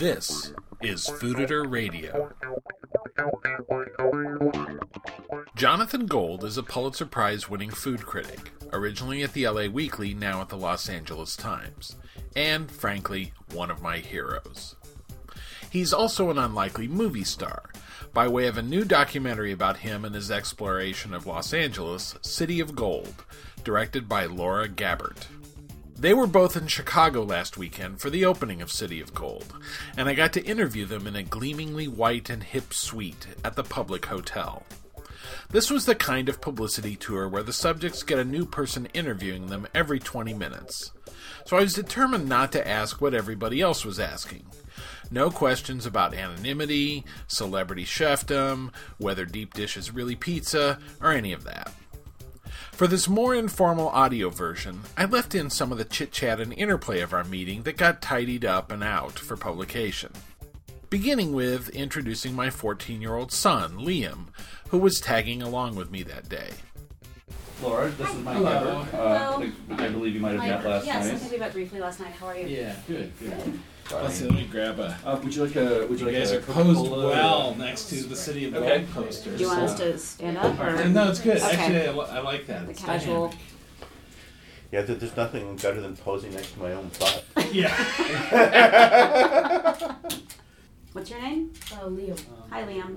This is Fooditor Radio. Jonathan Gold is a Pulitzer Prize winning food critic, originally at the LA Weekly, now at the Los Angeles Times, and, frankly, one of my heroes. He's also an unlikely movie star, by way of a new documentary about him and his exploration of Los Angeles, City of Gold, directed by Laura Gabbert. They were both in Chicago last weekend for the opening of City of Gold, and I got to interview them in a gleamingly white and hip suite at the Public Hotel. This was the kind of publicity tour where the subjects get a new person interviewing them every 20 minutes. So I was determined not to ask what everybody else was asking. No questions about anonymity, celebrity chefdom, whether deep dish is really pizza, or any of that. For this more informal audio version, I left in some of the chit chat and interplay of our meeting that got tidied up and out for publication. Beginning with introducing my 14 year old son, Liam, who was tagging along with me that day. Laura, this is Mike Hello. Ever. Uh, I believe you might have met last yes, I night. think we met briefly last night. How are you? Yeah, good, good. Let's see, let me grab a. Uh, would you like a? Would you, You like guys a are posed Coca-Cola? well next to the City of Okay. Gold posters. Do you want us to stand up or uh, No, it's good. Okay. Actually, I, li- I like that. the It's casual? dynamic. Yeah, there- there's nothing better than posing next to my own butt. Yeah. What's your name? Uh, oh, Leo. Uh, Hi, Liam.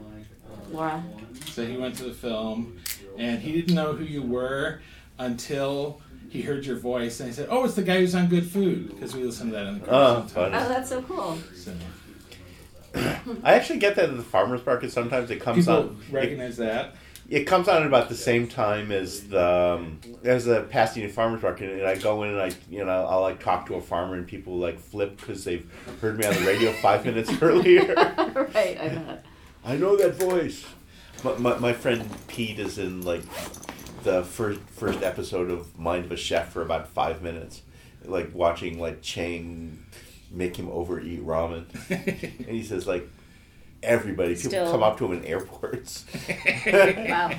Laura. so he went to the film, and he didn't know who you were until he heard your voice, and he said, "Oh, it's the guy who's on Good Food," because we listen to that in the car Oh, sometimes. funny. Oh, that's so cool. So I actually get that at the farmers market. Sometimes it comes people on. It, recognize that. it comes on at about the same time as the um, as the Pasadena farmers market, and I go in and I you know I'll like talk to a farmer and people like flip because they've heard me on the radio five minutes earlier. right, I bet. I know that voice. My, my, my friend Pete is in like the first first episode of Mind of a Chef for about five minutes, like watching like Chang make him overeat ramen, and he says like everybody people Still. come up to him in airports. Wow.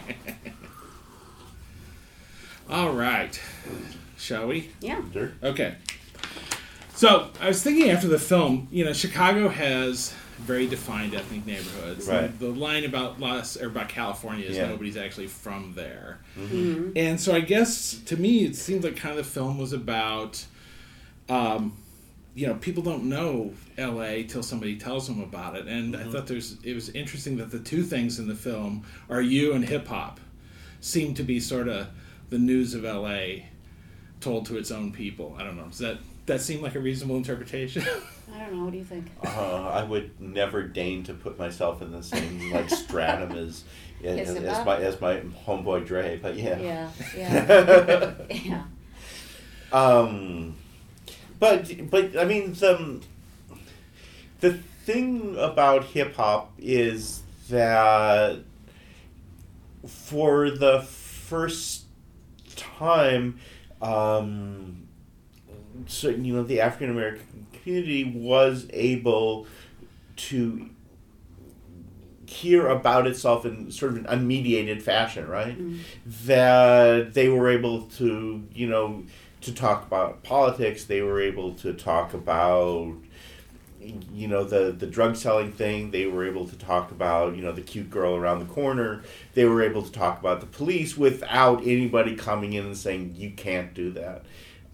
All right. Shall we? Yeah. Sure. Okay. So I was thinking after the film, you know, Chicago has very defined ethnic neighborhoods. Right. The line about Los or about California is Yeah. nobody's actually from there. Mm-hmm. And so I guess to me it seems like kind of the film was about um, you know, people don't know LA till somebody tells them about it. And I thought there's it was interesting that the two things in the film are you and hip hop seem to be sort of the news of LA told to its own people. I don't know. Does that that seem like a reasonable interpretation? I don't know. What do you think? Uh, I would never deign to put myself in the same like stratum as as, As as my as my homeboy Dre, but yeah. Yeah. Yeah. yeah. Um, but but I mean the the thing about hip hop is that for the first time, um, so you know the African American community was able to hear about itself in sort of an unmediated fashion, right? Mm-hmm. That they were able to, you know, to talk about politics. They were able to talk about, you know, the the drug selling thing. They were able to talk about, you know, the cute girl around the corner. They were able to talk about the police without anybody coming in and saying you can't do that.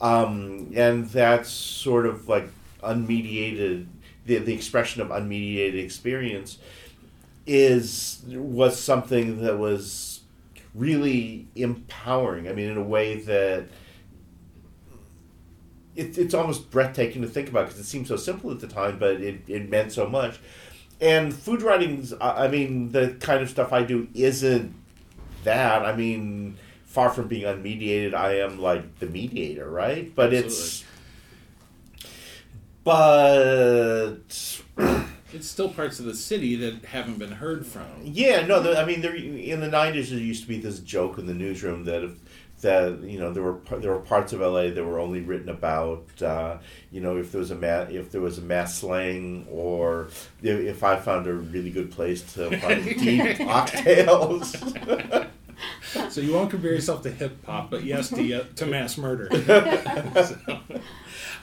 Um, and that's sort of like unmediated. The, the expression of unmediated experience is was something that was really empowering. I mean, in a way that it, it's almost breathtaking to think about because it seemed so simple at the time, but it, it meant so much. And food writing's, I I mean, the kind of stuff I do isn't that. I mean, far from being unmediated, I am like the mediator, right? But it's, but it's still parts of the city that haven't been heard from. Yeah, no, the, I mean, there in the nineties there used to be this joke in the newsroom that if that you know there were there were parts of LA that were only written about uh, you know if there was a ma- if there was a mass slaying or if, if I found a really good place to find deep cocktails. So you won't compare yourself to hip hop, but yes to uh, to mass murder. So,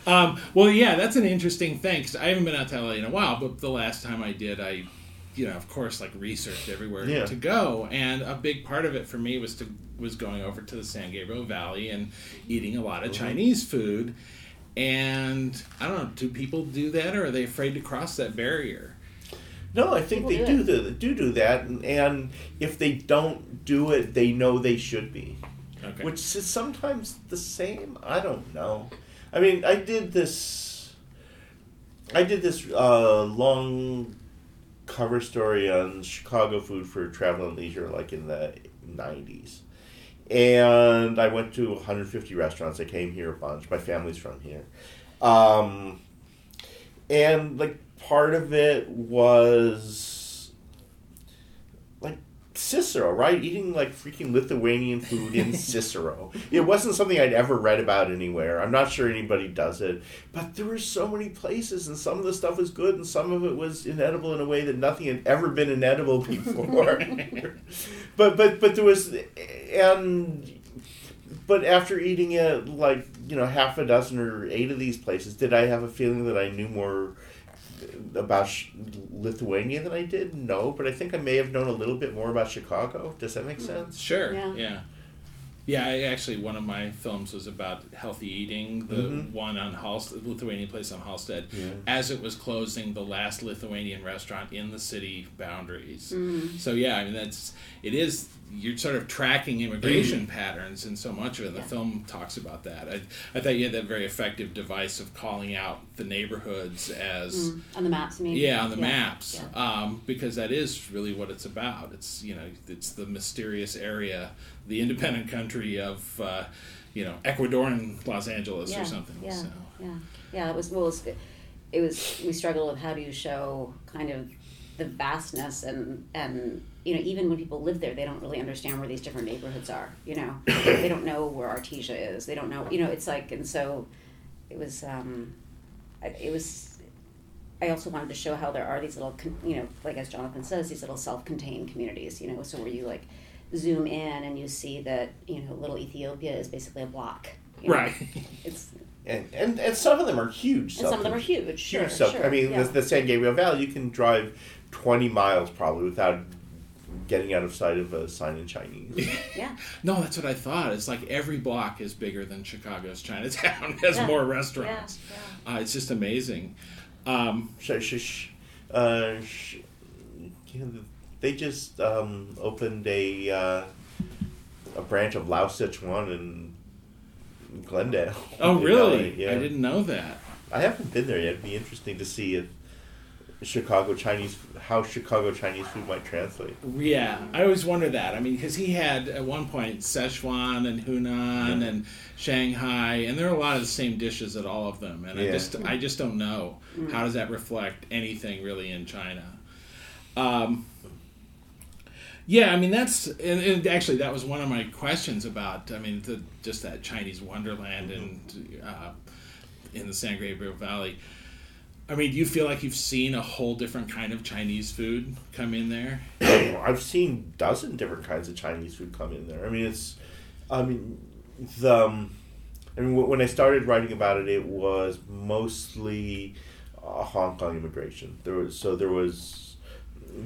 Um, well, yeah, that's an interesting thing because I haven't been out to LA in a while, but the last time I did, I, you know, of course, like researched everywhere Yeah. to go, and a big part of it for me was to was going over to the San Gabriel Valley and eating a lot of Chinese food. And I don't know, do people do that, or are they afraid to cross that barrier? No, I think People they do do, the, do do that, and, and if they don't do it, they know they should be. Okay. Which is sometimes the same. I don't know. I mean, I did this. I did this uh, long cover story on Chicago food for travel and leisure, like in the '90s, and I went to 150 restaurants. I came here a bunch. My family's from here, um, and like part of it was like Cicero, right? Eating like freaking Lithuanian food in Cicero. It wasn't something I'd ever read about anywhere. I'm not sure anybody does it, but there were so many places, and some of the stuff was good, and some of it was inedible in a way that nothing had ever been inedible before. but but but there was, and but after eating it like you know half a dozen or eight of these places, did I have a feeling that I knew more? About Sh- Lithuania than I did? No, but I think I may have known a little bit more about Chicago. Does that make sense? Sure. Yeah. Yeah. Yeah. I actually, one of my films was about healthy eating. The Mhm. one on Halsted, Lithuanian place on Halsted. Yeah. As it was closing, the last Lithuanian restaurant in the city boundaries. Mm. So yeah, I mean that's it is. You're sort of tracking immigration patterns, and so much of it. The Yeah. film talks about that. I, I thought you had that very effective device of calling out the neighborhoods as. Mm. On the maps, maybe. Yeah, on the maps, Yeah. um, because that is really what it's about. It's you know, it's the mysterious area, the independent country of, uh, you know, Ecuador and Los Angeles yeah. or something. Yeah, So yeah, yeah. It was well. It was, it was we struggled with how do you show kind of the vastness and and you know even when people live there they don't really understand where these different neighborhoods are. You know they don't know where Artesia is. They don't know. You know it's like and so it was um, it was. I also wanted to show how there are these little, you know, like as Jonathan says, these little self-contained communities. You know, so where you like zoom in and you see that you know little Ethiopia is basically a block. you know. right, It's And, and and some of them are huge. and some of them are self- huge. Sure, Huge self- sure. I mean, yeah. the, the San Gabriel Valley, you can drive 20 miles probably without getting out of sight of a sign in Chinese. yeah, no, that's what I thought. It's like every block is bigger than Chicago's Chinatown. It has Yeah. more restaurants. yeah. Uh, it's just amazing. Um, sh- sh- sh- uh, sh- they just um, opened a uh, a branch of Lao Sichuan in Glendale. oh, in really? LA, Yeah. I didn't know that. I haven't been there yet. It'd be interesting to see if Chicago Chinese how Chicago Chinese food might translate. Yeah, I always wonder that. I mean, because he had at one point Szechuan and Hunan Yeah. and Shanghai, and there are a lot of the same dishes at all of them. And I just, I just don't know how does that reflect anything really in China. Um, yeah, I mean that's, and, and actually that was one of my questions about. I mean, the, just that Chinese wonderland and uh, in the San Gabriel Valley. I mean, do you feel like you've seen a whole different kind of Chinese food come in there? I've seen dozen different kinds of Chinese food come in there. I mean, it's, I mean, the, um, I mean, when I started writing about it, it was mostly uh, Hong Kong immigration. There was so there was,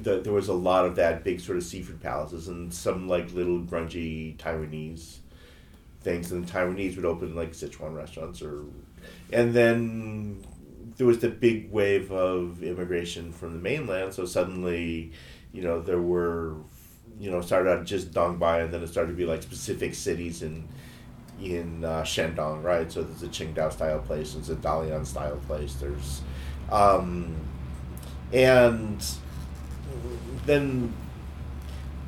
the, there was a lot of that big sort of seafood palaces and some like little grungy Taiwanese things, and the Taiwanese would open like Sichuan restaurants or, and then there was the big wave of immigration from the mainland. So suddenly, you know, there were, you know, started out just Dongbei, and then it started to be like specific cities in in uh, Shandong, right? So there's a Qingdao style place, there's a Dalian style place, there's, um, and then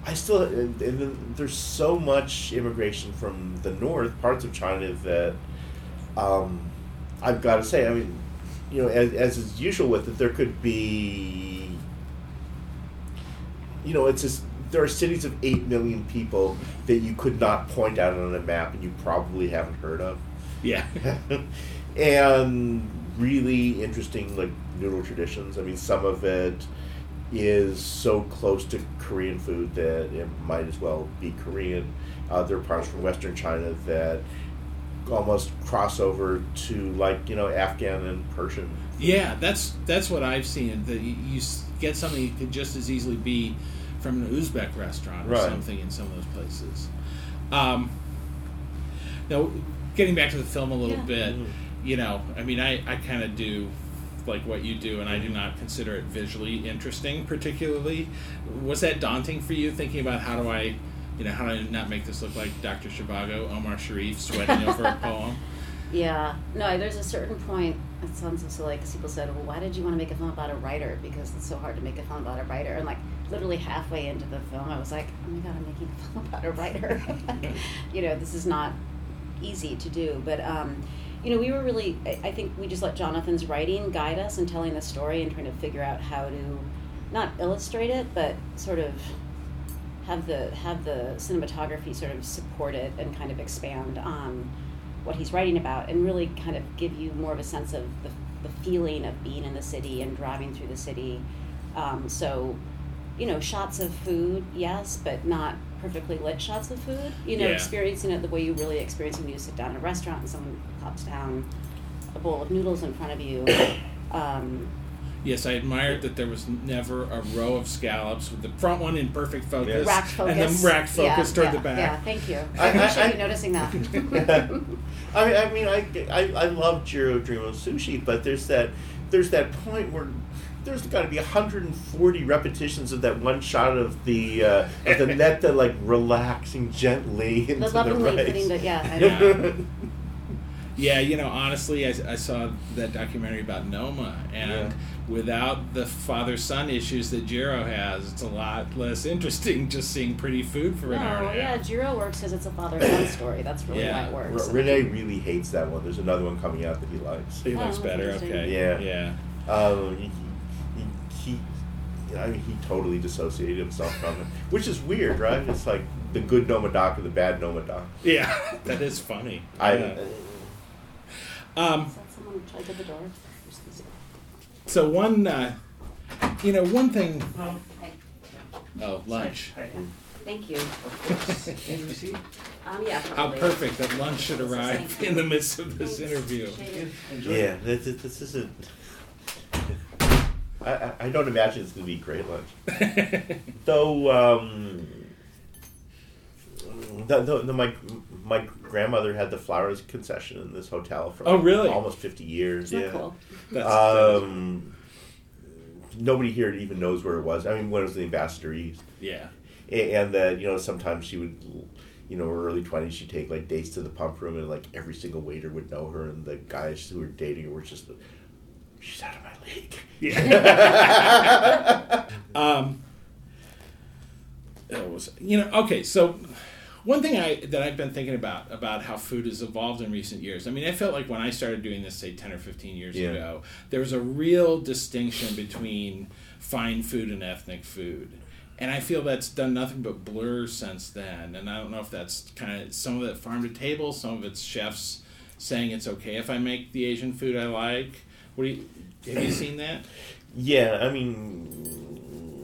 I still, and then there's so much immigration from the north parts of China that um, I've got to say, I mean, you know, as, as is usual with it, there could be, you know, it's just there are cities of eight million people that you could not point out on a map and you probably haven't heard of, Yeah. and really interesting like noodle traditions. I mean, some of it is so close to Korean food that it might as well be Korean. Uh, there are parts from Western China that almost crossover to like you know Afghan and Persian. Yeah, that's that's what I've seen. That you, you get something that could just as easily be from an Uzbek restaurant or Right. something in some of those places. Um, now, getting back to the film a little Yeah. bit, Mhm. you know, I mean, I, I kind of do like what you do, and I do not consider it visually interesting, particularly. Was that daunting for you, thinking about how do I, you know, how do I not make this look like Dr. Zhivago, Omar Sharif sweating over a poem? Yeah, no, there's a certain point. It sounds so silly because people said, "Well, why did you want to make a film about a writer? Because it's so hard to make a film about a writer." And like literally halfway into the film, I was like, "Oh my god, I'm making a film about a writer." you know, this is not easy to do, but um, you know, we were really. I, I think we just let Jonathan's writing guide us in telling the story and trying to figure out how to not illustrate it, but sort of have the have the cinematography sort of support it and kind of expand on what he's writing about and really kind of give you more of a sense of the, the feeling of being in the city and driving through the city. Um, so, you know, shots of food, yes, but not perfectly lit shots of food. You know, Yeah. experiencing it the way you really experience when you sit down at a restaurant and someone pops down a bowl of noodles in front of you. Um, Yes, I admired that there was never a row of scallops with the front one in perfect focus, Yes. rack focus. and then rack focus yeah, toward yeah, the back. Yeah, thank you. I- I, I- appreciate I- you noticing that. I, I mean, I, I, I love Jiro Dream of Sushi, but there's that there's that point where there's got to be 140 repetitions of that one shot of the uh, of the net that like relaxing gently into the the, lovingly rice. putting the yeah. I know. Yeah, you know, honestly, I, I saw that documentary about Noma, and Yeah. Without the father son issues that Jiro has, it's a lot less interesting just seeing pretty food for an hour No, and yeah. Jiro works because it's a father son story. That's really Yeah. why it works. R- Renee really hates that one. There's another one coming out that he likes. He Oh, looks better. Okay. Yeah. Yeah. Um, he, he, he, I mean, he totally dissociated himself from it, which is weird, right? It's like the good Nomadoc or the bad Nomadoc. Yeah. that is funny. I, Yeah. Um, Is that someone tried to the door? So one, uh, you know, one thing. Hey, Oh, lunch. thank you. Can we see? Um, yeah. How probably. perfect that lunch should arrive in the midst of this interview. Yeah, this, this, this isn't. I, I- I don't imagine it's going to be a great lunch. Though, um, the, the, the, my my grandmother had the flowers concession in this hotel for Oh, really? almost fifty years. Isn't yeah. cool? That's, Um, nobody here even knows where it was. I mean, when it was the Ambassador East, yeah. And that you know sometimes she would, you know, her early twenties, she'd take like dates to the pump room, and like every single waiter would know her, and the guys who were dating her were just, she's out of my league. Yeah. um, it was you know okay so one thing I that I've been thinking about about how food has evolved in recent years. I mean, I felt like when I started doing this, say ten or fifteen years Yeah. ago, there was a real distinction between fine food and ethnic food. And I feel that's done nothing but blur since then. And I don't know if that's kind of some of it farm to table, some of it's chefs saying it's okay if I make the Asian food I like. What do you have you seen that? Yeah, I mean,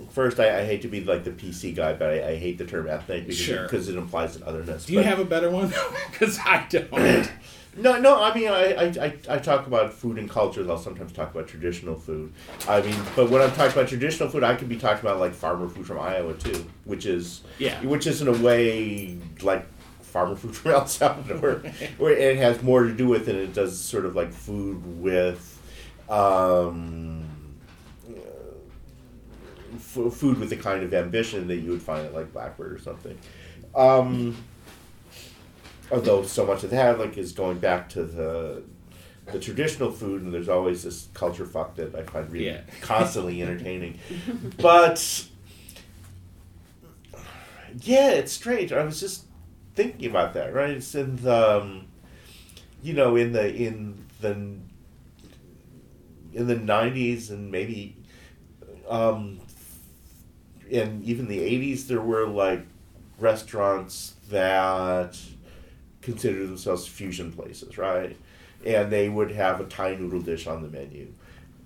first I, I hate to be like the PC guy, but I, I hate the term ethnic because Sure. it, it implies an otherness. Do you But- have a better one? Because I don't. No, no. I mean, I, I, I, I talk about food and cultures. I'll sometimes talk about traditional food. I mean, but when I'm talking about traditional food, I could be talking about like farmer food from Iowa too, which is Yeah. which is in a way like farmer food from El Salvador, where it has more to do with it. It does sort of like food with. Um, f- food with the kind of ambition that you would find at like Blackbird or something. Um, although so much of that like is going back to the the traditional food, and there's always this culture fuck that I find really Yeah. constantly entertaining. But yeah, it's strange. I was just thinking about that. Right? It's in the um, you know in the in the in the '90s and maybe um, in even the '80s, there were like restaurants that considered themselves fusion places, right? And they would have a Thai noodle dish on the menu.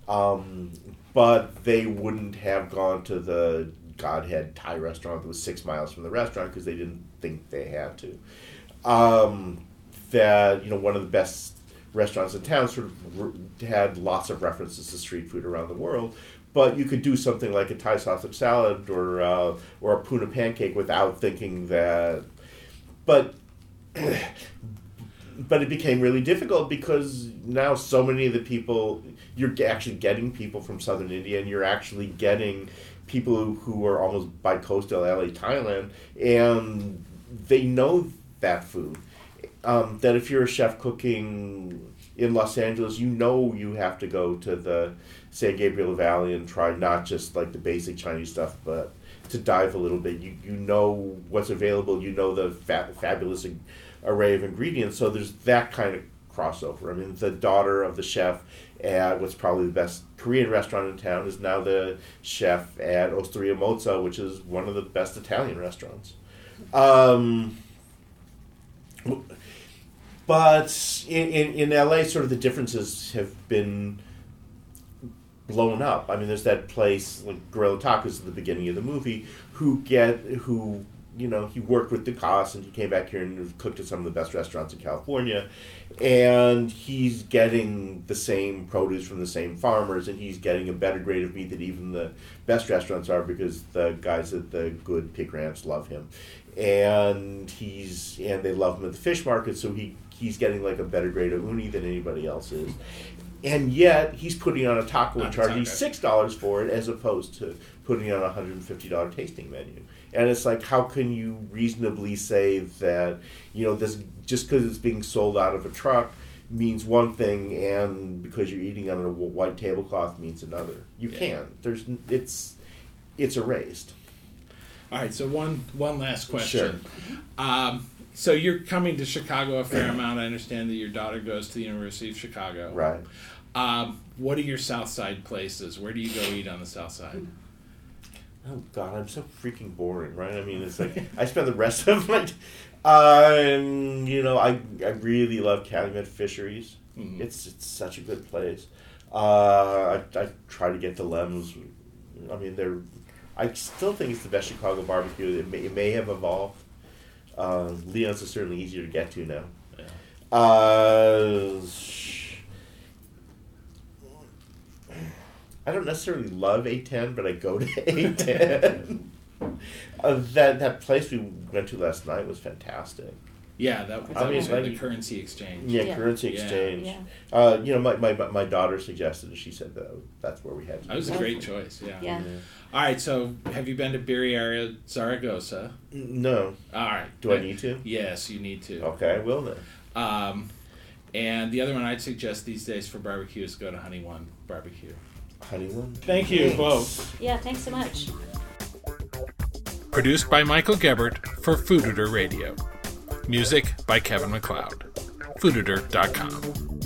Um, but they wouldn't have gone to the Godhead Thai restaurant that was six miles from the restaurant because they didn't think they had to. Um, that you know one of the best restaurants in town sort of had lots of references to street food around the world. But you could do something like a Thai sausage salad or uh, or a puna pancake without thinking that. But but it became really difficult because now so many of the people you're actually getting people from southern India and you're actually getting people who, who are almost by coastal LA Thailand and they know that food um, that if you're a chef cooking in Los Angeles you know you have to go to the San Gabriel Valley and try not just like the basic Chinese stuff but to dive a little bit you, you know what's available you know the fa- fabulous array of ingredients. So there's that kind of crossover. I mean, the daughter of the chef at what's probably the best Korean restaurant in town is now the chef at Osteria Mozza, which is one of the best Italian restaurants. Um, but in, in, in LA, sort of the differences have been blown up. I mean, there's that place like Guerrilla Tacos at the beginning of the movie who get who you know he worked with Ducasse and he came back here and cooked at some of the best restaurants in California, and he's getting the same produce from the same farmers and he's getting a better grade of meat than even the best restaurants are because the guys at the good pig ranch love him, and he's and they love him at the fish market so he he's getting like a better grade of uni than anybody else is and yet he's putting on a taco and charging six dollars for it as opposed to putting on a hundred and fifty dollar tasting menu. And it's like, how can you reasonably say that you know this just because it's being sold out of a truck means one thing, and because you're eating on a white tablecloth means another? You Yeah. can't. There's it's it's erased. All right, so one one last question. Um, so you're coming to Chicago a fair amount. I understand that your daughter goes to the University of Chicago. Right. Um, what are your South Side places? Where do you go eat on the South Side? Oh God, I'm so freaking boring, right? I mean, it's like I spend the rest of my, um, you know, I I really love Calumet Fisheries. Mhm. It's it's such a good place. Uh, I I try to get the Lem's. I mean, they're. I still think it's the best Chicago barbecue. It may, it may have evolved. Uh, Leon's is certainly easier to get to now. Yeah. Uh, I don't necessarily love A10, but I go to A10. uh, that that place we went to last night was fantastic. Yeah, that, that I mean, was at the currency exchange. Yeah, Yeah. currency exchange. Yeah. Uh, you know, my, my my daughter suggested it. She said that that's where we had. to That was a go. great choice. Yeah. Yeah. All right. So, have you been to Birria Zaragoza? No, All right. do I need to? Yes, you need to. Okay, I will then. Um, and the other one I'd suggest these days for barbecue is go to Honey One Barbecue. Honey one. Thank you Thanks. both. Yeah, thanks so much. Produced by Michael Gebert for Fooditor Radio. Music by Kevin MacLeod. Fooditor.com.